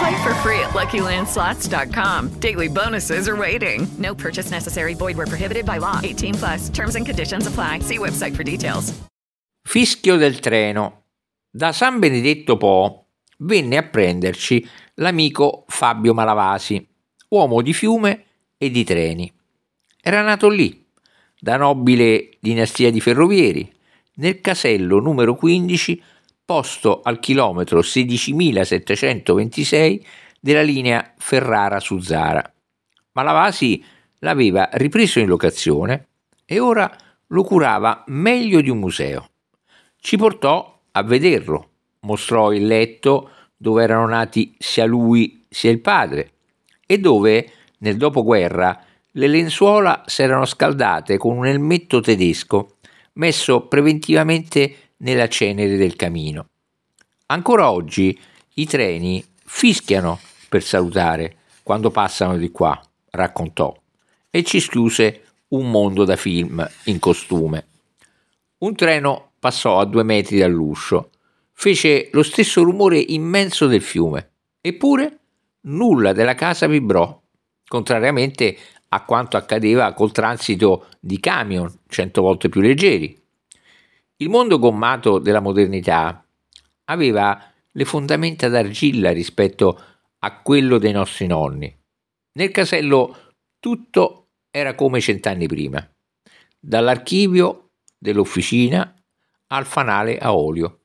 Play for free at LuckyLandSlots.com. Daily bonuses are waiting. No purchase necessary. Void where prohibited by law. 18 plus. Terms and conditions apply. See website for details. Fischio del treno. Da San Benedetto Po venne a prenderci l'amico Fabio Malavasi, uomo di fiume e di treni. Era nato lì, da nobile dinastia di ferrovieri, nel casello numero 15 posto al chilometro 16.726 della linea Ferrara-Suzzara. Malavasi l'aveva ripreso in locazione e ora lo curava meglio di un museo. Ci portò a vederlo, mostrò il letto dove erano nati sia lui sia il padre e dove, nel dopoguerra, le lenzuola s'erano scaldate con un elmetto tedesco messo preventivamente nella cenere del camino. Ancora oggi i treni fischiano per salutare quando passano di qua, raccontò, e ci schiuse un mondo da film in costume. Un treno passò a due metri dall'uscio, fece lo stesso rumore immenso del fiume, eppure nulla della casa vibrò, contrariamente a quanto accadeva col transito di camion cento volte più leggeri. Il mondo gommato della modernità aveva le fondamenta d'argilla rispetto a quello dei nostri nonni. Nel casello tutto era come cent'anni prima, dall'archivio dell'officina al fanale a olio.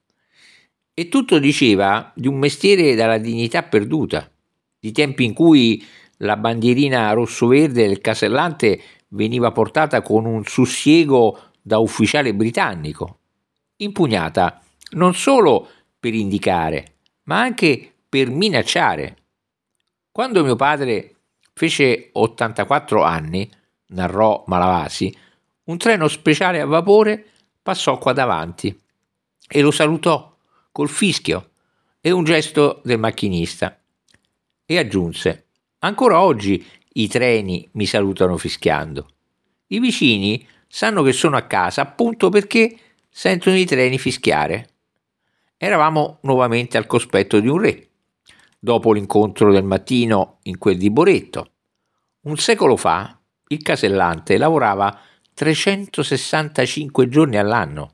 E tutto diceva di un mestiere dalla dignità perduta, di tempi in cui la bandierina rosso-verde del casellante veniva portata con un sussiego da ufficiale britannico, impugnata non solo per indicare, ma anche per minacciare. Quando mio padre fece 84 anni, narrò Malavasi, un treno speciale a vapore passò qua davanti e lo salutò col fischio e un gesto del macchinista. E aggiunse, ancora oggi i treni mi salutano fischiando. I vicini sanno che sono a casa appunto perché sentono i treni fischiare. Eravamo nuovamente al cospetto di un re, dopo l'incontro del mattino in quel di Boretto. Un secolo fa il casellante lavorava 365 giorni all'anno.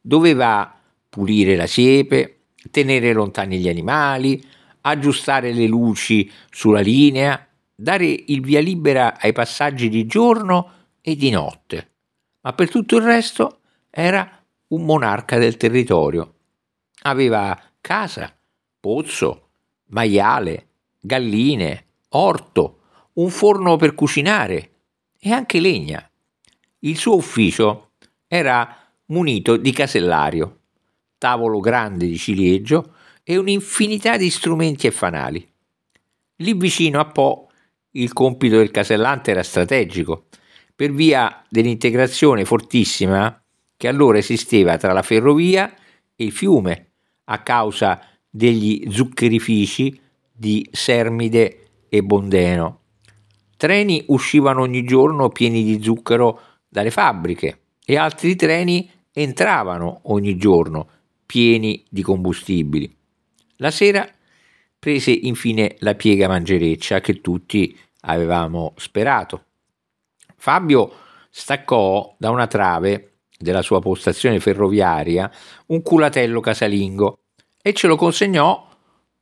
Doveva pulire la siepe, tenere lontani gli animali, aggiustare le luci sulla linea, dare il via libera ai passaggi di giorno e di notte. Ma per tutto il resto era un monarca del territorio. Aveva casa, pozzo, maiale, galline, orto, un forno per cucinare e anche legna. Il suo ufficio era munito di casellario, tavolo grande di ciliegio e un'infinità di strumenti e fanali. Lì vicino a Po il compito del casellante era strategico, per via dell'integrazione fortissima che allora esisteva tra la ferrovia e il fiume, a causa degli zuccherifici di Sermide e Bondeno. Treni uscivano ogni giorno pieni di zucchero dalle fabbriche e altri treni entravano ogni giorno pieni di combustibili. La sera prese infine la piega mangereccia che tutti avevamo sperato. Fabio staccò da una trave della sua postazione ferroviaria un culatello casalingo e ce lo consegnò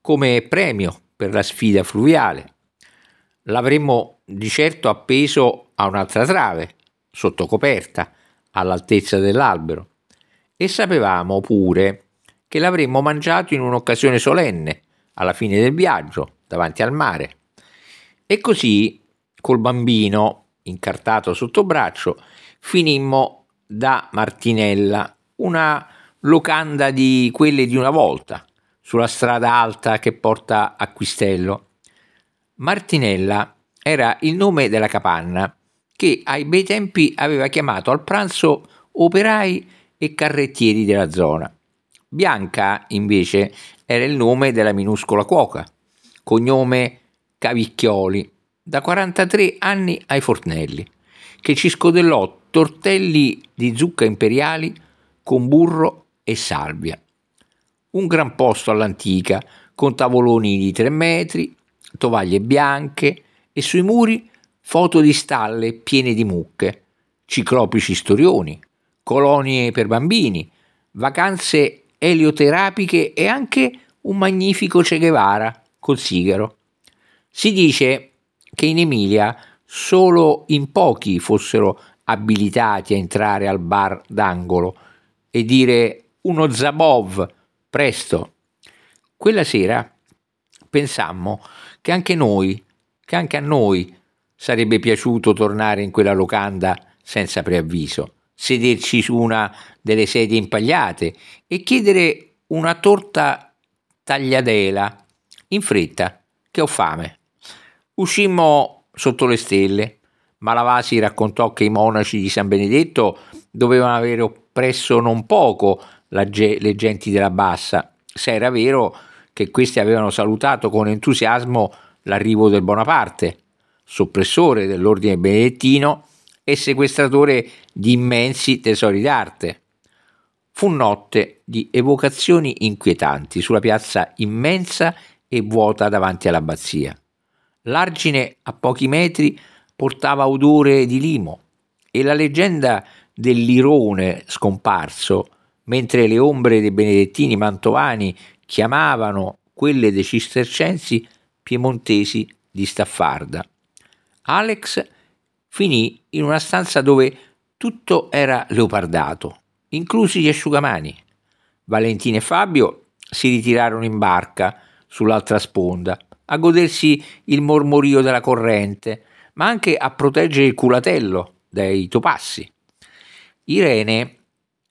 come premio per la sfida fluviale. L'avremmo di certo appeso a un'altra trave, sotto coperta, all'altezza dell'albero. e sapevamo pure che l'avremmo mangiato in un'occasione solenne, alla fine del viaggio, davanti al mare. E così, col bambino incartato sotto braccio, finimmo da Martinella, una locanda di quelle di una volta, sulla strada alta che porta a Quistello. Martinella era il nome della capanna che ai bei tempi aveva chiamato al pranzo operai e carrettieri della zona. Bianca, invece, era il nome della minuscola cuoca, cognome Cavicchioli, da 43 anni ai fornelli, che ci scodellò tortelli di zucca imperiali con burro e salvia. Un gran posto all'antica, con tavoloni di tre metri, tovaglie bianche e sui muri foto di stalle piene di mucche, ciclopici storioni, colonie per bambini, vacanze elioterapiche e anche un magnifico Che Guevara col sigaro. Si dice che in Emilia solo in pochi fossero abilitati a entrare al bar d'angolo e dire uno Zabov, presto. Quella sera pensammo che anche noi, che anche a noi sarebbe piaciuto tornare in quella locanda senza preavviso, sederci su una delle sedie impagliate e chiedere una torta tagliadela in fretta, che ho fame. Uscimmo sotto le stelle. Malavasi raccontò che i monaci di San Benedetto dovevano avere oppresso non poco le genti della bassa, se era vero che questi avevano salutato con entusiasmo l'arrivo del Bonaparte, soppressore dell'ordine benedettino e sequestratore di immensi tesori d'arte. Fu notte di evocazioni inquietanti sulla piazza immensa e vuota davanti all'abbazia. L'argine a pochi metri portava odore di limo e la leggenda del lirone scomparso, mentre le ombre dei benedettini mantovani chiamavano quelle dei cistercensi piemontesi di Staffarda. Alex finì in una stanza dove tutto era leopardato, inclusi gli asciugamani. Valentina e Fabio si ritirarono in barca sull'altra sponda a godersi il mormorio della corrente, ma anche a proteggere il culatello dai topassi. Irene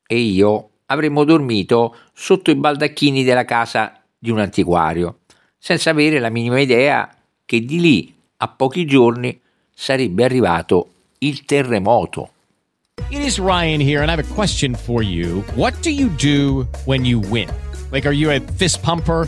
e io avremmo dormito sotto i baldacchini della casa di un antiquario, senza avere la minima idea che di lì a pochi giorni sarebbe arrivato il terremoto. It is Ryan here and I have a question for you. What do you do when you win? Like are you a fist pumper?